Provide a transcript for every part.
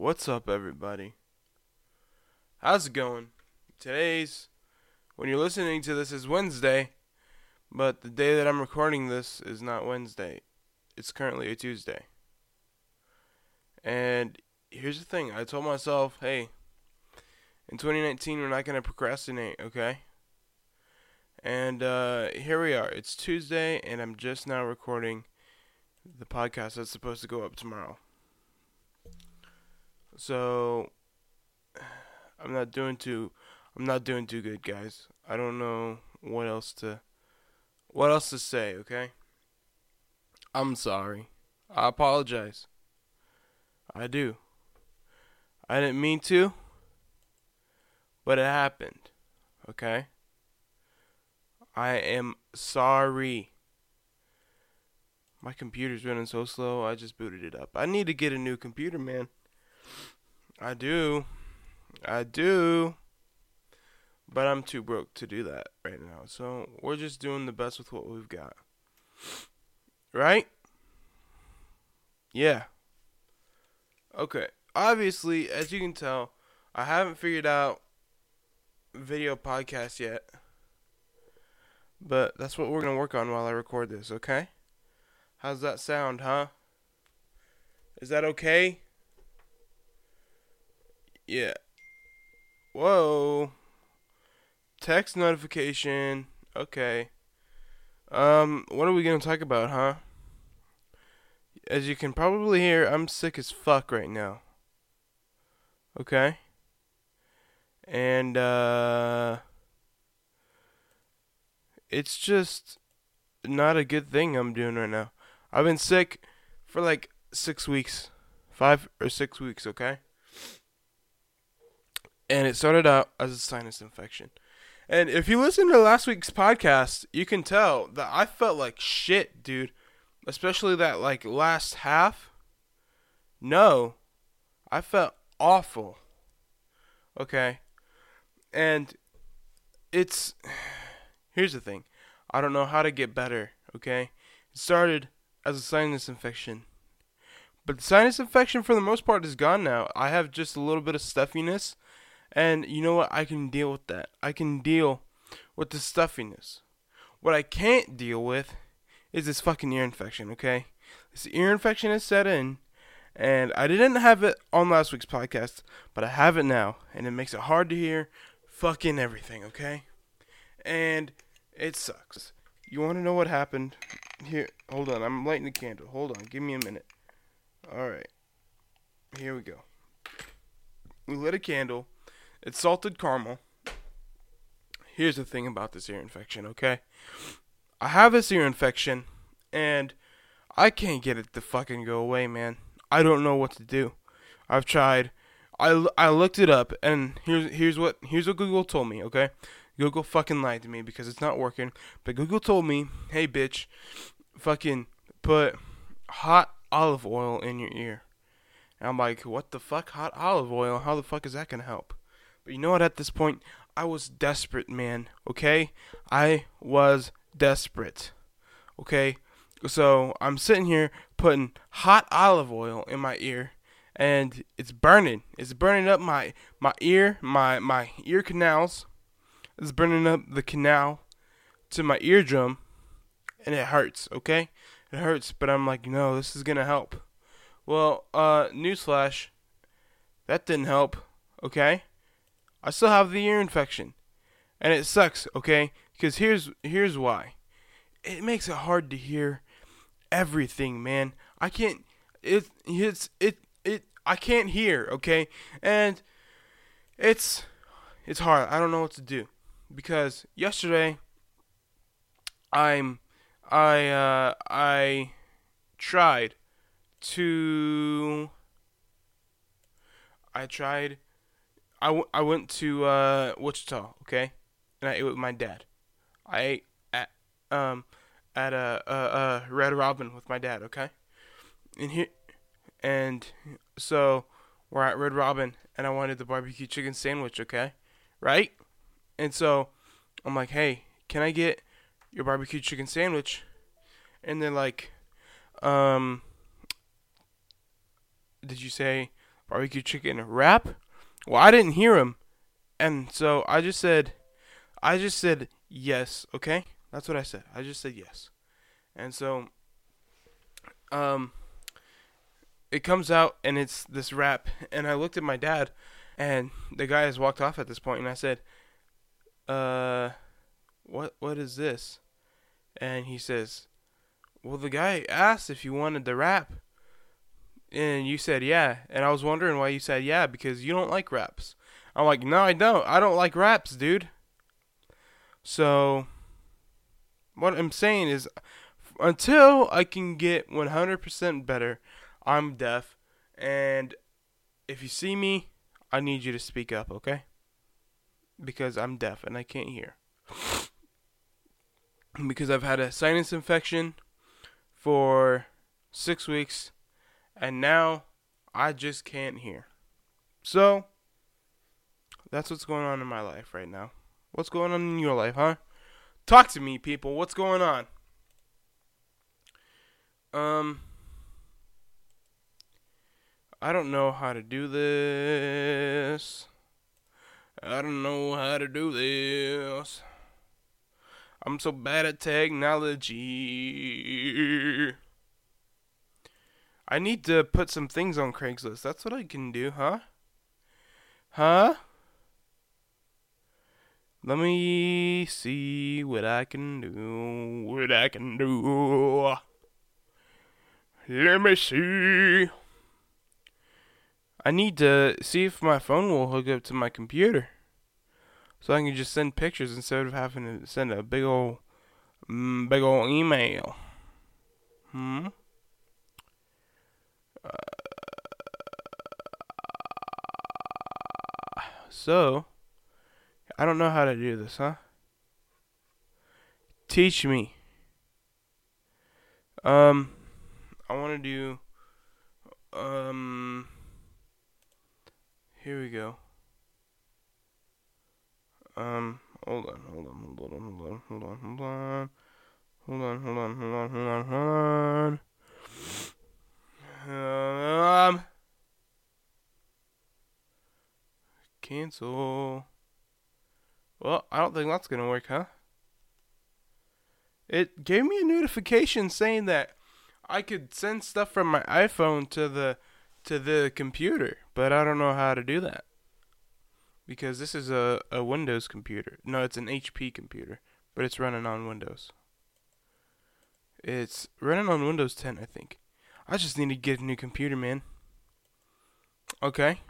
What's up, everybody? How's it going? Today's, when you're listening to this, is Wednesday, but the day that I'm recording this is not Wednesday. It's currently a Tuesday. And here's the thing I told myself, hey, in 2019, we're not going to procrastinate, okay? And uh, here we are. It's Tuesday, and I'm just now recording the podcast that's supposed to go up tomorrow. So I'm not doing too I'm not doing too good, guys. I don't know what else to what else to say, okay? I'm sorry. I apologize. I do. I didn't mean to, but it happened. Okay? I am sorry. My computer's running so slow, I just booted it up. I need to get a new computer, man. I do. I do. But I'm too broke to do that right now. So we're just doing the best with what we've got. Right? Yeah. Okay. Obviously, as you can tell, I haven't figured out video podcast yet. But that's what we're going to work on while I record this, okay? How's that sound, huh? Is that okay? Yeah. Whoa. Text notification. Okay. Um, what are we gonna talk about, huh? As you can probably hear, I'm sick as fuck right now. Okay? And, uh, it's just not a good thing I'm doing right now. I've been sick for like six weeks. Five or six weeks, okay? And it started out as a sinus infection. And if you listen to last week's podcast, you can tell that I felt like shit, dude. Especially that like last half. No, I felt awful. Okay. And it's here's the thing. I don't know how to get better, okay? It started as a sinus infection. But the sinus infection for the most part is gone now. I have just a little bit of stuffiness and you know what? I can deal with that. I can deal with the stuffiness. What I can't deal with is this fucking ear infection, okay? This ear infection is set in, and I didn't have it on last week's podcast, but I have it now, and it makes it hard to hear fucking everything, okay? And it sucks. You want to know what happened? Here, hold on. I'm lighting the candle. Hold on. Give me a minute. All right. Here we go. We lit a candle it's salted caramel. Here's the thing about this ear infection, okay? I have this ear infection, and I can't get it to fucking go away, man. I don't know what to do. I've tried. I, I looked it up, and here's here's what here's what Google told me. Okay, Google fucking lied to me because it's not working. But Google told me, hey bitch, fucking put hot olive oil in your ear. And I'm like, what the fuck, hot olive oil? How the fuck is that gonna help? But you know what? At this point, I was desperate, man. Okay? I was desperate. Okay? So I'm sitting here putting hot olive oil in my ear and it's burning. It's burning up my my ear, my my ear canals. It's burning up the canal to my eardrum and it hurts, okay? It hurts, but I'm like, no, this is gonna help. Well, uh, newsflash, that didn't help, okay? I still have the ear infection. And it sucks, okay? Because here's here's why. It makes it hard to hear everything, man. I can't it it's it it I can't hear, okay? And it's it's hard. I don't know what to do. Because yesterday I'm I uh I tried to I tried I, w- I went to uh, Wichita, okay, and I ate with my dad. I ate at um at a, a, a Red Robin with my dad, okay, and here and so we're at Red Robin, and I wanted the barbecue chicken sandwich, okay, right, and so I'm like, hey, can I get your barbecue chicken sandwich? And they're like, um, did you say barbecue chicken wrap? Well, I didn't hear him. And so I just said, I just said yes, okay? That's what I said. I just said yes. And so, um, it comes out and it's this rap. And I looked at my dad, and the guy has walked off at this point, and I said, uh, what, what is this? And he says, well, the guy asked if you wanted the wrap. And you said yeah. And I was wondering why you said yeah, because you don't like raps. I'm like, no, I don't. I don't like raps, dude. So, what I'm saying is, until I can get 100% better, I'm deaf. And if you see me, I need you to speak up, okay? Because I'm deaf and I can't hear. because I've had a sinus infection for six weeks, and now I just can't hear. So, that's what's going on in my life right now. What's going on in your life, huh? Talk to me, people. What's going on? Um, I don't know how to do this. I don't know how to do this. I'm so bad at technology. I need to put some things on Craigslist. That's what I can do, huh? Huh? Let me see what I can do. What I can do. Let me see. I need to see if my phone will hook up to my computer so I can just send pictures instead of having to send a big old, mm, big old email. Hmm. So, I don't know how to do this, huh? Teach me. Um, I want to do. Um, here we go. Um, hold on, hold on, hold on, hold on, hold on, hold on. Hold on, hold on, hold on, hold on, hold on. Um, cancel. Well, I don't think that's gonna work, huh? It gave me a notification saying that I could send stuff from my iPhone to the to the computer, but I don't know how to do that because this is a, a Windows computer. No, it's an HP computer, but it's running on Windows. It's running on Windows 10, I think. I just need to get a new computer, man. Okay.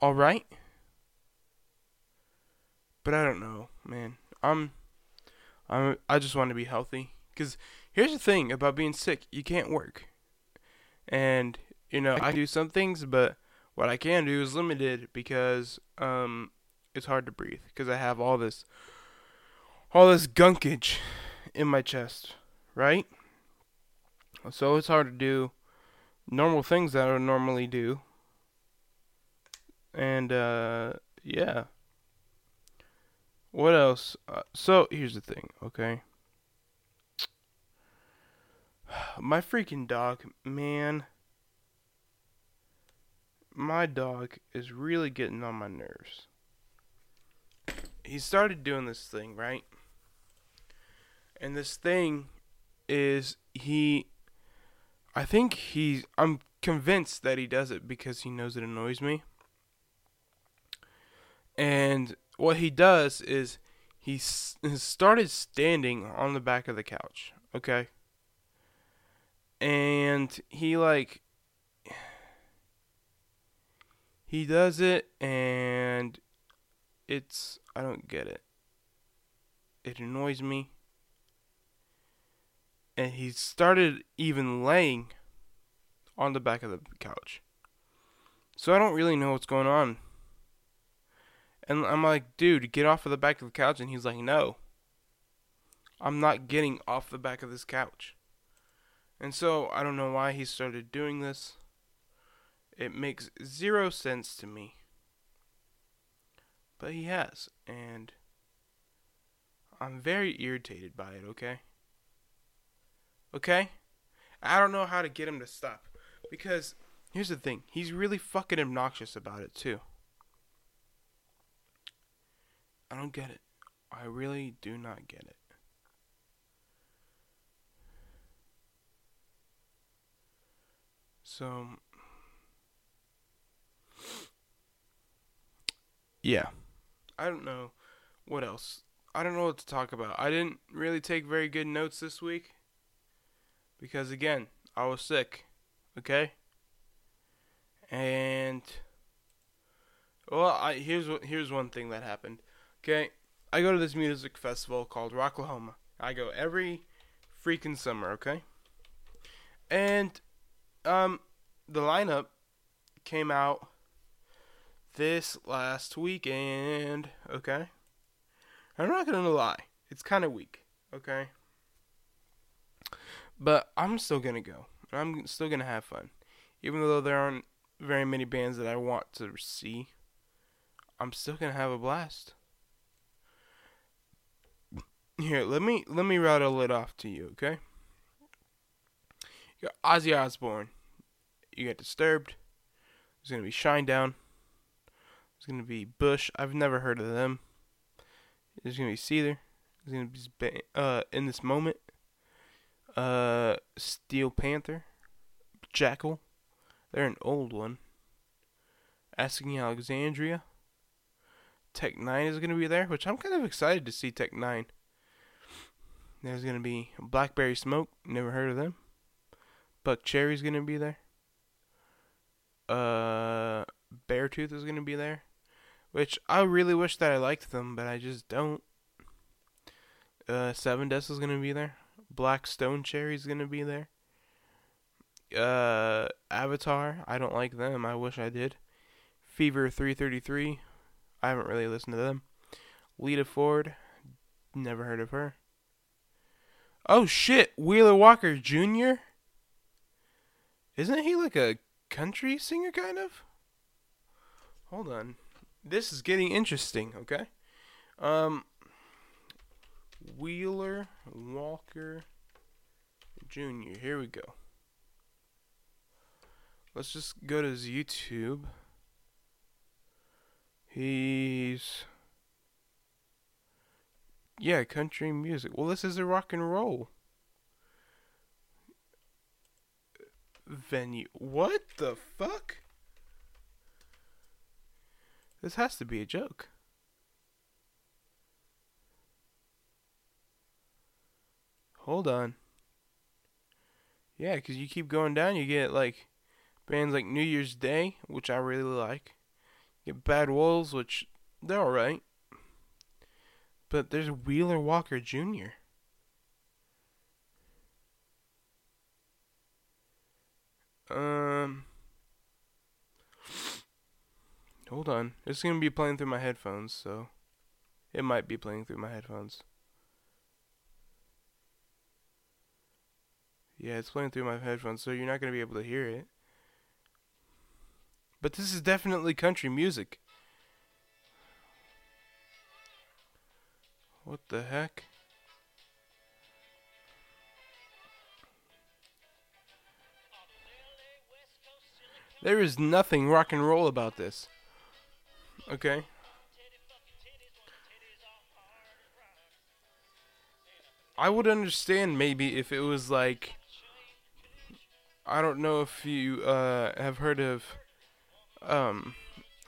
All right. But I don't know, man. I'm I'm I just want to be healthy cuz here's the thing about being sick, you can't work. And you know, I do some things, but what I can do is limited because um, it's hard to breathe because I have all this all this gunkage in my chest, right? So it's hard to do normal things that I would normally do. And uh, yeah. What else? Uh, so here's the thing, okay? My freaking dog, man my dog is really getting on my nerves. He started doing this thing, right? And this thing is he I think he I'm convinced that he does it because he knows it annoys me. And what he does is he started standing on the back of the couch, okay? And he like he does it and it's I don't get it. It annoys me. And he started even laying on the back of the couch. So I don't really know what's going on. And I'm like, dude, get off of the back of the couch. And he's like, no. I'm not getting off the back of this couch. And so I don't know why he started doing this. It makes zero sense to me. But he has, and I'm very irritated by it, okay? Okay? I don't know how to get him to stop. Because Here's the thing. He's really fucking obnoxious about it too. I don't get it. I really do not get it. So yeah. I don't know what else. I don't know what to talk about. I didn't really take very good notes this week because again, I was sick. Okay? And well, I here's here's one thing that happened. Okay? I go to this music festival called Rocklahoma. I go every freaking summer, okay? And um the lineup came out this last weekend, okay? I'm not gonna lie, it's kind of weak, okay? But I'm still gonna go. I'm still gonna have fun, even though there aren't very many bands that I want to see. I'm still gonna have a blast. Here, let me let me rattle it off to you, okay? You got Ozzy Osbourne. You got Disturbed. There's gonna be Shinedown. There's gonna be Bush. I've never heard of them. There's gonna be Seether. There's gonna be uh in this moment. Uh, Steel Panther, Jackyl. They're an old one. Asking Alexandria. Tech N9ne is gonna be there, which I'm kind of excited to see Tech N9ne. There's gonna be Blackberry Smoke. Never heard of them. Buckcherry's gonna be there. Uh, Beartooth is gonna be there. Which I really wish that I liked them, but I just don't. Uh, Sevendust is gonna be there. Black Stone Cherry's gonna be there. Uh, Avatar, I don't like them. I wish I did. Fever 333, I haven't really listened to them. Lita Ford, never heard of her. Oh shit, Wheeler Walker Jr. Isn't he like a country singer kind of? Hold on this is getting interesting, okay? Um, Wheeler Walker Jr. Here we go. Let's just go to his YouTube. He's. Yeah, country music. Well, this is a rock and roll venue. What the fuck? This has to be a joke. Hold on. Yeah, because you keep going down, you get like bands like New Year's Day, which I really like. You get Bad Wolves, which they're alright. But there's Wheeler Walker Jr. Um. Hold on. It's going to be playing through my headphones, so it might be playing through my headphones. Yeah, it's playing through my headphones, so you're not going to be able to hear it. But this is definitely country music. What the heck? There is nothing rock and roll about this. Okay. I would understand maybe if it was like I don't know if you uh, have heard of um,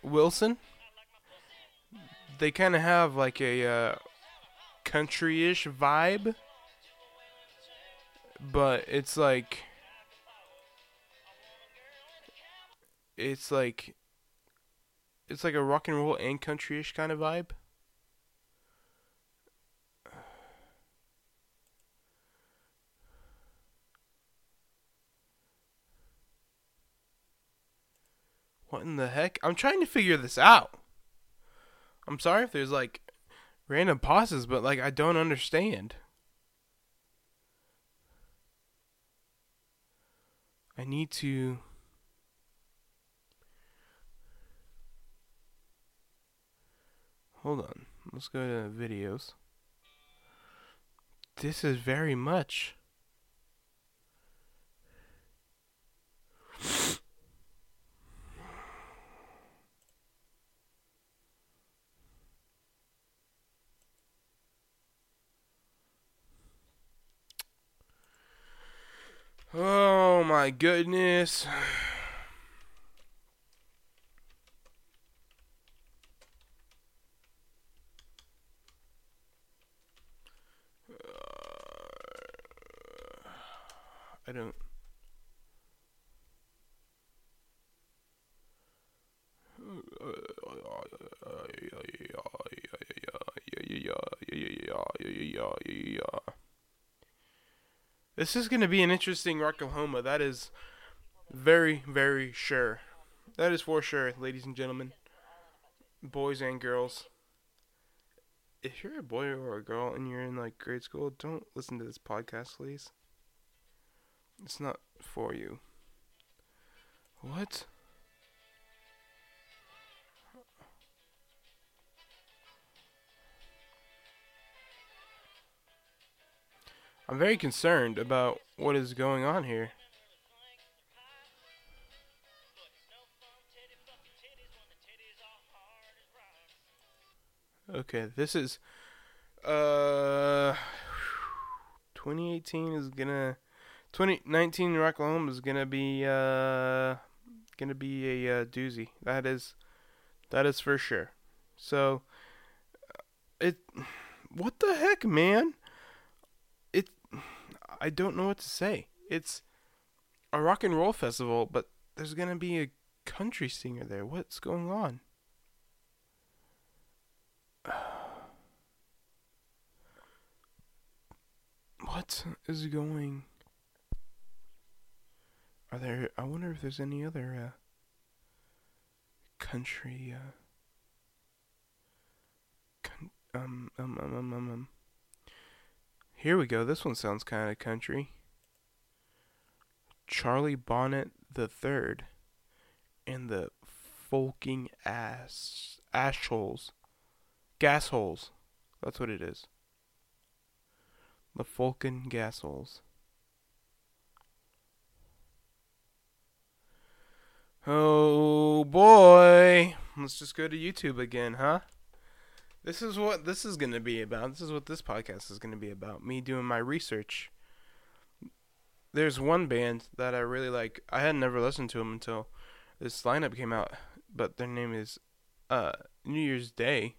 Wilson. They kind of have like a uh, country-ish vibe, but it's like it's like it's like a rock and roll and countryish kind of vibe. What in the heck? I'm trying to figure this out. I'm sorry if there's like random pauses, but like I don't understand. I need to Hold on. Let's go to videos. This is very much. Oh, my goodness. I don't. This is going to be an interesting Rocklahoma. That is very, very sure. That is for sure, ladies and gentlemen, boys and girls. If you're a boy or a girl and you're in like grade school, don't listen to this podcast, please. It's not for you. What? I'm very concerned about what is going on here. Okay, this is uh 2018 is gonna 2019 Rocklahoma is gonna be uh gonna be a uh, doozy. That is that is for sure. So it what the heck, man? I don't know what to say. It's a rock and roll festival, but there's gonna be a country singer there. What's going on? What is going are there? I wonder if there's any other uh, country. Uh, con- um, um, um, um, um, um. Here we go. This one sounds kind of country. Charlie Bonnet the Third, and the folking ass ashholes, gas holes. That's what it is. The Folkin gas holes. Oh boy. Let's just go to YouTube again, huh? This is what this is going to be about. This is what this podcast is going to be about. Me doing my research. There's one band that I really like. I had never listened to them until this lineup came out, but their name is uh, New Year's Day.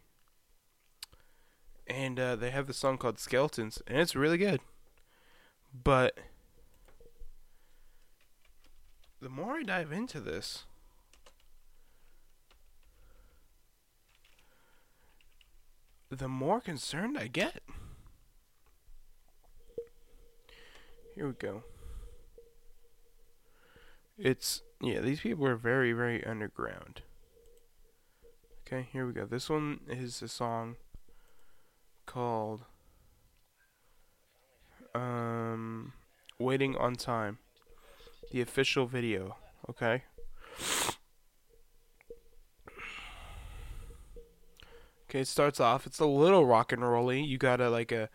And uh, they have the song called Skeletons, and it's really good. But the more I dive into this, the more concerned I get. Here we go. It's, yeah, these people are very, very underground. Okay, here we go. This one is a song called um, Waiting on Time the official video, okay? Okay, it starts off. It's a little rock and rolly. You got a like a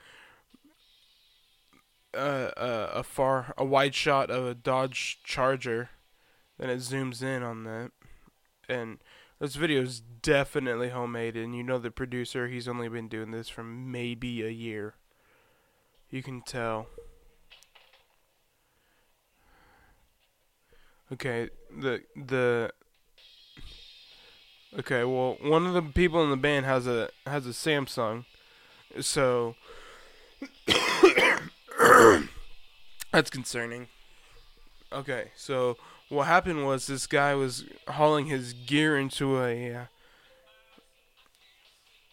a a, a far a wide shot of a Dodge Charger, then it zooms in on that, and this video is definitely homemade. And you know the producer, he's only been doing this for maybe a year. You can tell. Okay, the the Okay, well, one of the people in the band has a has a Samsung. So that's concerning. Okay, so what happened was this guy was hauling his gear into a uh,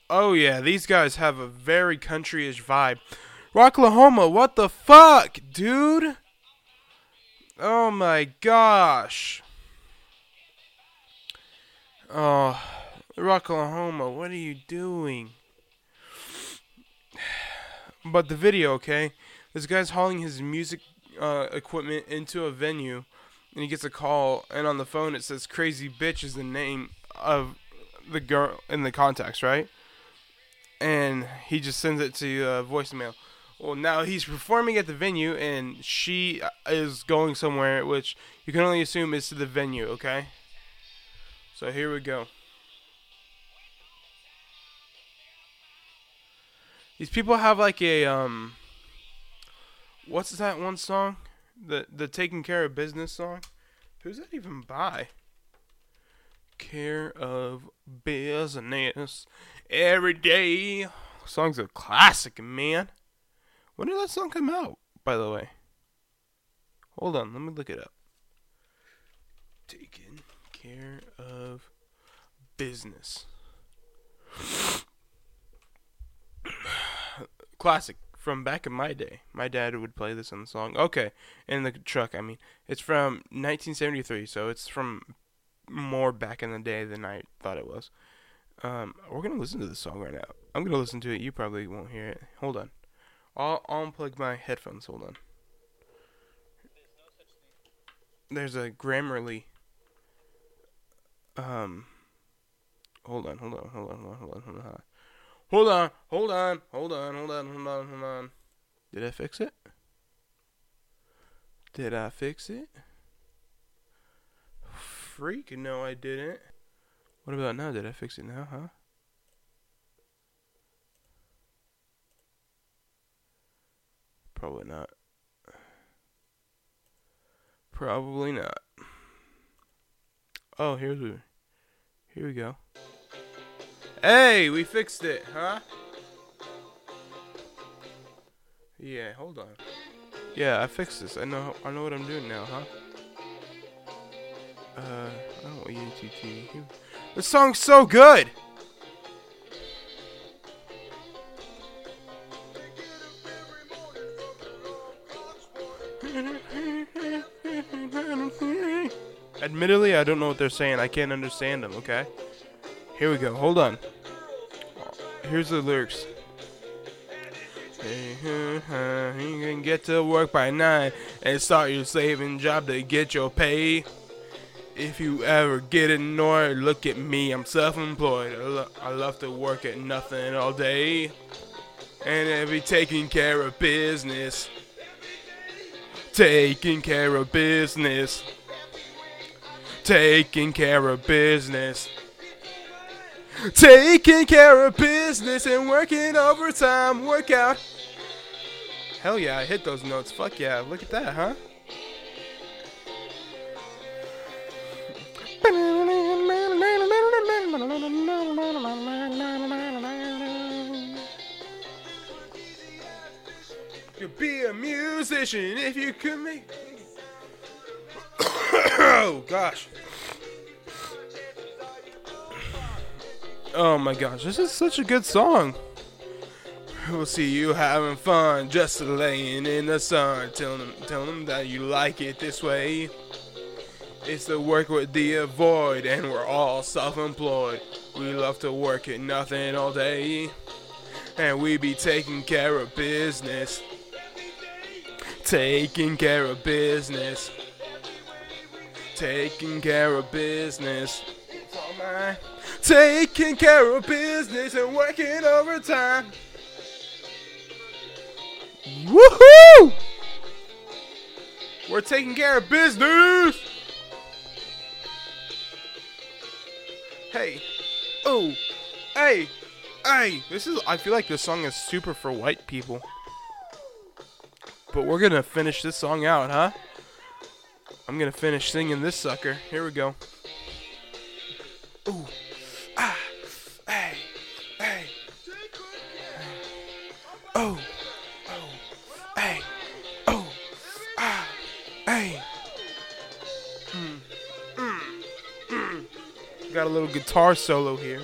Oh yeah, these guys have a very countryish vibe. Rocklahoma, what the fuck, dude? Oh my gosh. Oh, Rocklahoma, what are you doing? But the video, okay? This guy's hauling his music uh, equipment into a venue, and he gets a call, and on the phone it says "Crazy Bitch" is the name of the girl in the contacts, right? And he just sends it to uh, voicemail. Well, now he's performing at the venue, and she is going somewhere, which you can only assume is to the venue. Okay. So here we go. These people have like a um. What's that one song? The the taking care of business song. Who's that even by? Care of business every day. Song's a classic, man. When did that song come out, by the way? Hold on, let me look it up. Taking care of business. Classic from back in my day. My dad would play this on the song. Okay, in the truck. I mean, it's from 1973, so it's from more back in the day than I thought it was. Um, we're gonna listen to this song right now. I'm gonna listen to it. You probably won't hear it. Hold on. I'll, I'll unplug my headphones. Hold on. There's a Grammarly um hold on, hold on, hold on, hold on, hold on, hold on. Hold on, hold on, hold on, hold on, hold on, hold on. Did I fix it? Did I fix it? Freak, no, I didn't. What about now? Did I fix it now, huh? Probably not. Probably not. Oh, here's where. Here we go. Hey, we fixed it, huh? Yeah, hold on. Yeah, I fixed this. I know. I know what I'm doing now, huh? Uh, I don't want UTT. This song's so good. Admittedly, I don't know what they're saying. I can't understand them, okay? Here we go. Hold on. Here's the lyrics. You can get to work by nine and start your slaving job to get your pay. If you ever get annoyed, look at me. I'm self-employed. I, lo- I love to work at nothing all day, and be taking care of business. Taking care of business. Taking care of business. Taking care of business and working overtime. Workout. Hell yeah, I hit those notes. Fuck yeah. Look at that, huh? You'd be a musician if you could make. Oh gosh. Oh my gosh, this is such a good song. We'll see you having fun, just laying in the sun. Tell them, tell them that you like it this way. It's the work with the avoid, and we're all self-employed. We love to work at nothing all day, and we be taking care of business. Taking care of business. Taking care of business. It's all mine. Taking care of business and working overtime. Woohoo! We're taking care of business. Hey, oh, hey, hey. This is. I feel like this song is super for white people. But we're gonna finish this song out, huh? I'm gonna finish singing this sucker. Here we go. Ooh, ah, hey, hey. Oh, oh, hey, oh, ah, hey. Mm, mm, mm. Got a little guitar solo here.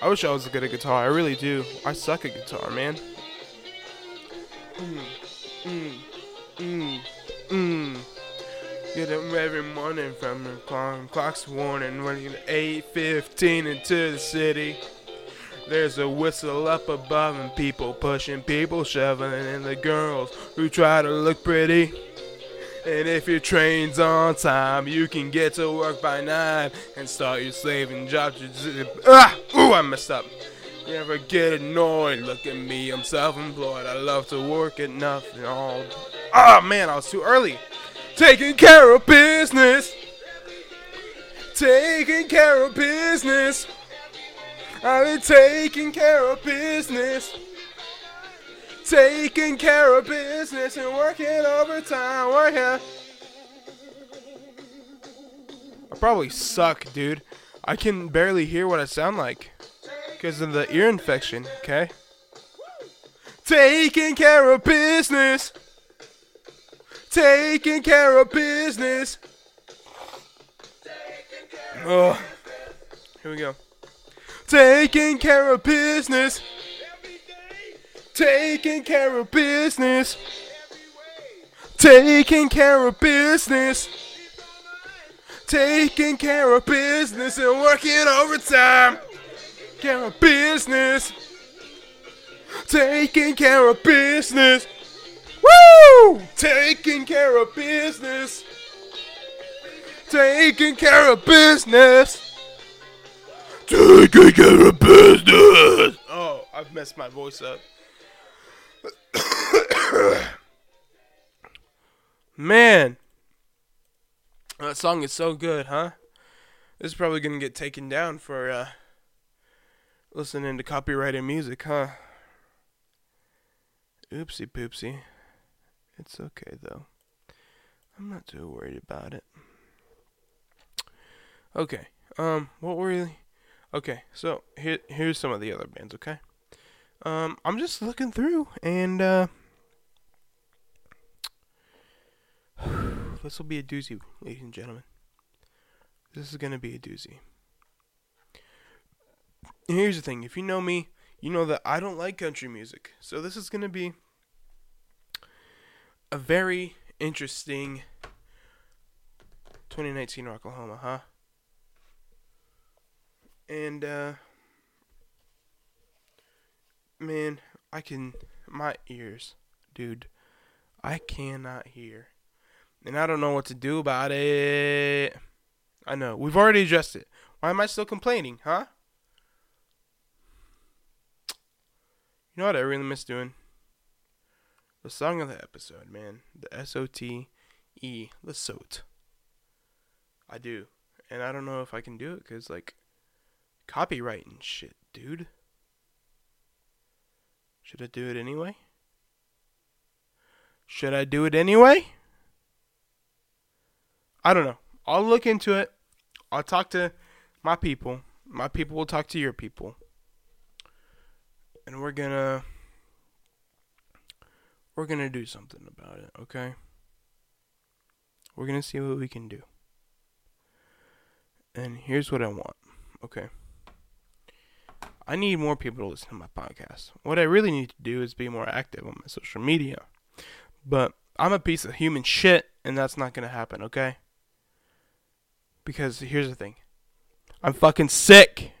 I wish I was good at guitar. I really do. I suck at guitar, man. Mm, mm, every morning from the clock, clock's warning. Running 8.15 into the city. There's a whistle up above and people pushing, people shoving, and the girls who try to look pretty. And if your train's on time, you can get to work by nine and start your slaving job. Ah! Ooh, I messed up. You ever get annoyed? Look at me, I'm self-employed. I love to work at nothing all. Ah, oh, man, I was too early. Taking care of business. Taking care of business. I've been taking care of business. Taking care of business and working overtime. Working. I probably suck, dude. I can barely hear what I sound like because of the ear infection, okay? Taking care of business. Taking care of business. Oh, here we go. Taking care of business. Taking care of business. Taking care of business. Taking care of business and working overtime. Care of business. Taking care of business. Woo! Taking care of business. Taking care of business. Taking care of business. Oh, I've messed my voice up. Man, that song is so good, huh? This is probably gonna get taken down for uh, listening to copyrighted music, huh? Oopsie poopsie. It's okay though. I'm not too worried about it. Okay. Um, what were we? Okay, so here here's some of the other bands. Okay. Um, I'm just looking through, and uh, this will be a doozy, ladies and gentlemen. This is gonna be a doozy. Here's the thing: if you know me, you know that I don't like country music. So this is gonna be a very interesting 2019 Rocklahoma, huh? And uh man, I can my ears, dude. I cannot hear. And I don't know what to do about it. I know. We've already addressed it. Why am I still complaining, huh? You know what I really miss doing? The song of the episode, man. The S O T E, the SOT. I do. And I don't know if I can do it because, like, copyright and shit, dude. Should I do it anyway? Should I do it anyway? I don't know. I'll look into it. I'll talk to my people. My people will talk to your people. And we're gonna we're gonna do something about it, okay? We're gonna see what we can do. And here's what I want, okay? I need more people to listen to my podcast. What I really need to do is be more active on my social media. But I'm a piece of human shit, and that's not gonna happen, okay? Because here's the thing I'm fucking sick.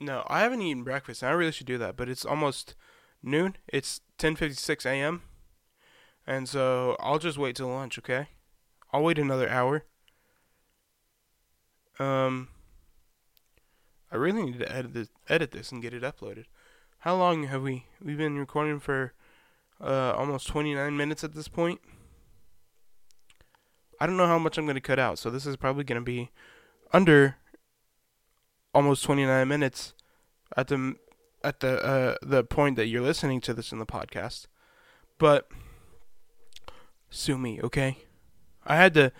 No, I haven't eaten breakfast. I really should do that, but it's almost noon. It's 10:56 a.m. And so I'll just wait till lunch, okay? I'll wait another hour. Um I really need to edit this, edit this and get it uploaded. How long have we we've been recording for uh almost 29 minutes at this point? I don't know how much I'm going to cut out, so this is probably going to be under almost 29 minutes at the at the uh, the point that you're listening to this in the podcast. But sue me, okay? I had to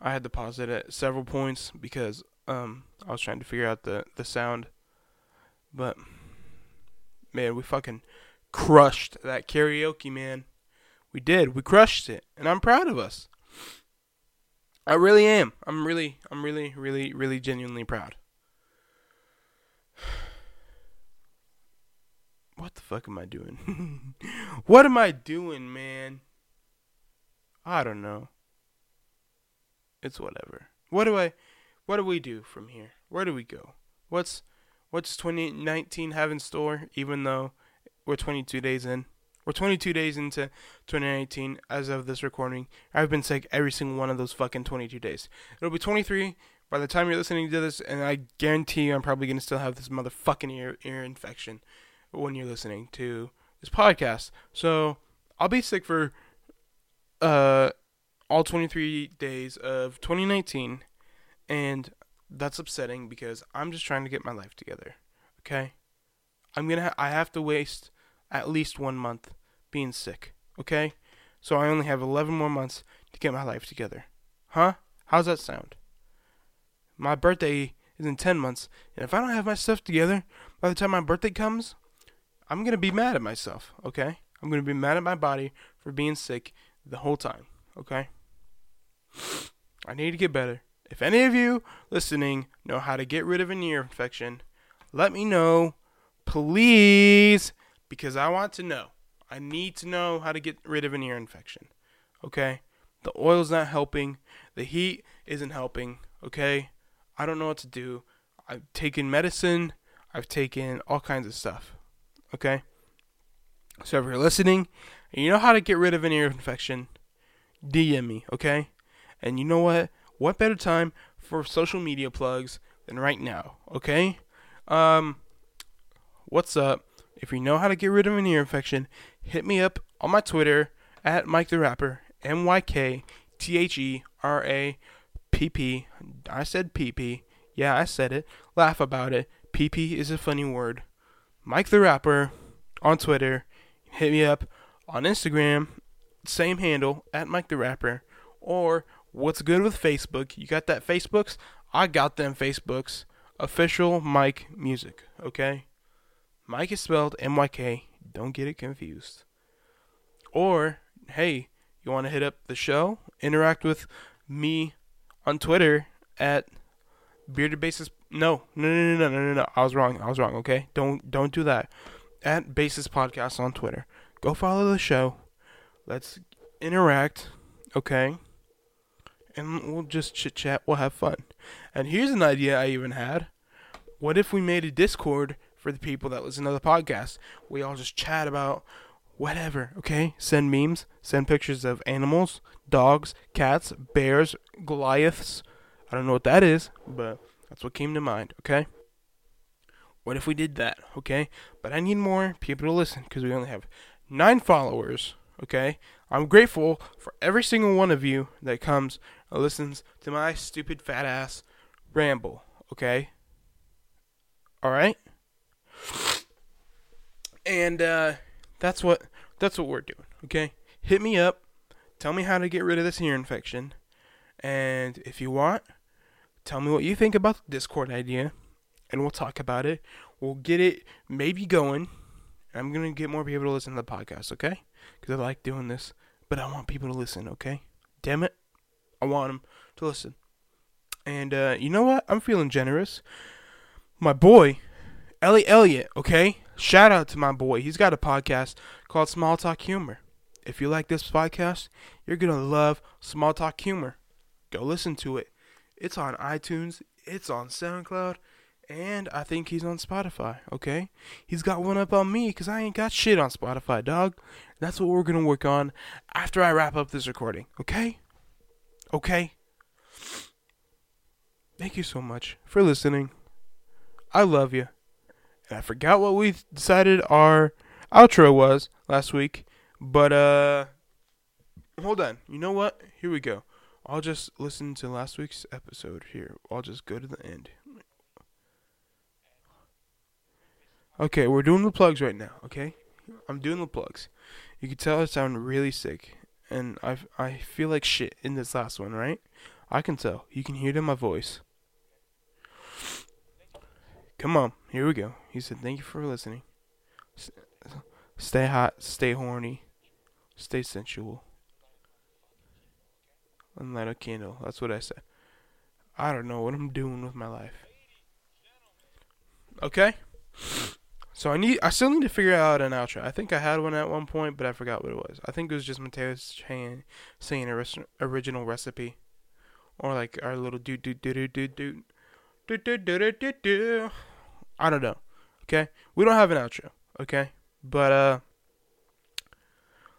I had to pause it at several points because um I was trying to figure out the the sound. But man, we fucking crushed that karaoke, man. We did. We crushed it, and I'm proud of us. I really am. I'm really I'm really really really genuinely proud. What the fuck am I doing? what am I doing, man? I don't know. It's whatever. What do I what do we do from here? Where do we go? What's what's 2019 have in store even though we're 22 days in? We're 22 days into 2019 as of this recording. I've been sick every single one of those fucking 22 days. It'll be 23 by the time you're listening to this, and I guarantee you I'm probably going to still have this motherfucking ear, ear infection when you're listening to this podcast. So I'll be sick for uh all 23 days of 2019 and that's upsetting because I'm just trying to get my life together. Okay? I'm going to ha- I have to waste at least one month being sick. Okay? So I only have 11 more months to get my life together. Huh? How's that sound? My birthday is in 10 months, and if I don't have my stuff together by the time my birthday comes, I'm going to be mad at myself, okay? I'm going to be mad at my body for being sick the whole time, okay? I need to get better. If any of you listening know how to get rid of an ear infection, let me know, please, because I want to know. I need to know how to get rid of an ear infection. Okay? The oil's not helping. The heat isn't helping. Okay? I don't know what to do. I've taken medicine. I've taken all kinds of stuff. Okay? So if you're listening and you know how to get rid of an ear infection, DM me, okay? And you know what? What better time for social media plugs than right now, okay? Um what's up? If you know how to get rid of an ear infection, hit me up on my Twitter at Mike the Rapper, M Y K T H E R A P P. I said P P. Yeah, I said it. Laugh about it. P P is a funny word. Mike the Rapper on Twitter. Hit me up on Instagram, same handle at Mike the Rapper. Or what's good with Facebook? You got that Facebooks? I got them Facebooks. Official Mike Music. Okay. Mike is spelled M Y K. Don't get it confused. Or, hey, you want to hit up the show? Interact with me on Twitter at Bearded Bassist. No, no, no, no, no, no, no. I was wrong. I was wrong. Okay, don't don't do that. At Bassist Podcast on Twitter. Go follow the show. Let's interact. Okay. And we'll just chit chat. We'll have fun. And here's an idea I even had. What if we made a Discord for the people that listen to the podcast. We all just chat about whatever, okay? Send memes, send pictures of animals, dogs, cats, bears, Goliaths. I don't know what that is, but that's what came to mind, okay? What if we did that, okay? But I need more people to listen because we only have nine followers, okay? I'm grateful for every single one of you that comes and listens to my stupid fat ass ramble, okay? Alright? And uh, that's what that's what we're doing. Okay, hit me up. Tell me how to get rid of this ear infection, and if you want, tell me what you think about the Discord idea, and we'll talk about it. We'll get it maybe going. I'm gonna get more people to listen to the podcast. Okay, because I like doing this, but I want people to listen. Okay, damn it, I want them to listen. And uh, you know what? I'm feeling generous. My boy Ellie Elliott, okay? Shout out to my boy. He's got a podcast called Small Talk Humor. If you like this podcast, you're going to love Small Talk Humor. Go listen to it. It's on iTunes, it's on SoundCloud, and I think he's on Spotify, okay? He's got one up on me because I ain't got shit on Spotify, dog. That's what we're going to work on after I wrap up this recording, okay? Okay? Thank you so much for listening. I love you. And I forgot what we decided our outro was last week. But uh hold on. You know what? Here we go. I'll just listen to last week's episode here. I'll just go to the end. Okay, we're doing the plugs right now, okay? I'm doing the plugs. You can tell I sound really sick and I I feel like shit in this last one, right? I can tell. You can hear it in my voice. Come on, here we go. He said, "Thank you for listening. Stay hot, stay horny, stay sensual, and light a candle." That's what I said. I don't know what I'm doing with my life. Okay. So I need, I still need to figure out an outro. I think I had one at one point, but I forgot what it was. I think it was just Mateus Chan saying a res- original recipe, or like our little do do do do do do do do do do do. I don't know. Okay? We don't have an outro. Okay? But, uh,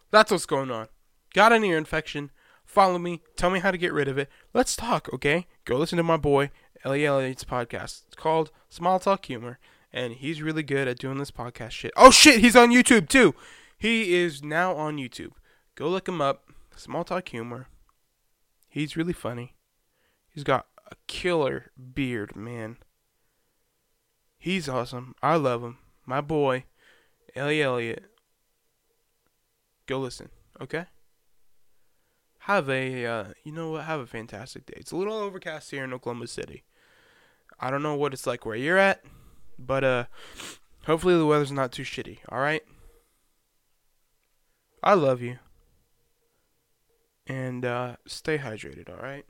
that's what's going on. Got an ear infection. Follow me. Tell me how to get rid of it. Let's talk, okay? Go listen to my boy, Ellie Elliott's podcast. It's called Small Talk Humor, and he's really good at doing this podcast shit. Oh, shit! He's on YouTube, too! He is now on YouTube. Go look him up. Small Talk Humor. He's really funny. He's got a killer beard, man. He's awesome. I love him. My boy, Ellie Elliott go listen. Okay. Have a uh, you know what? Have a fantastic day. It's a little overcast here in Oklahoma City. I don't know what it's like where you're at, but uh, hopefully the weather's not too shitty. All right. I love you. And uh, stay hydrated. All right.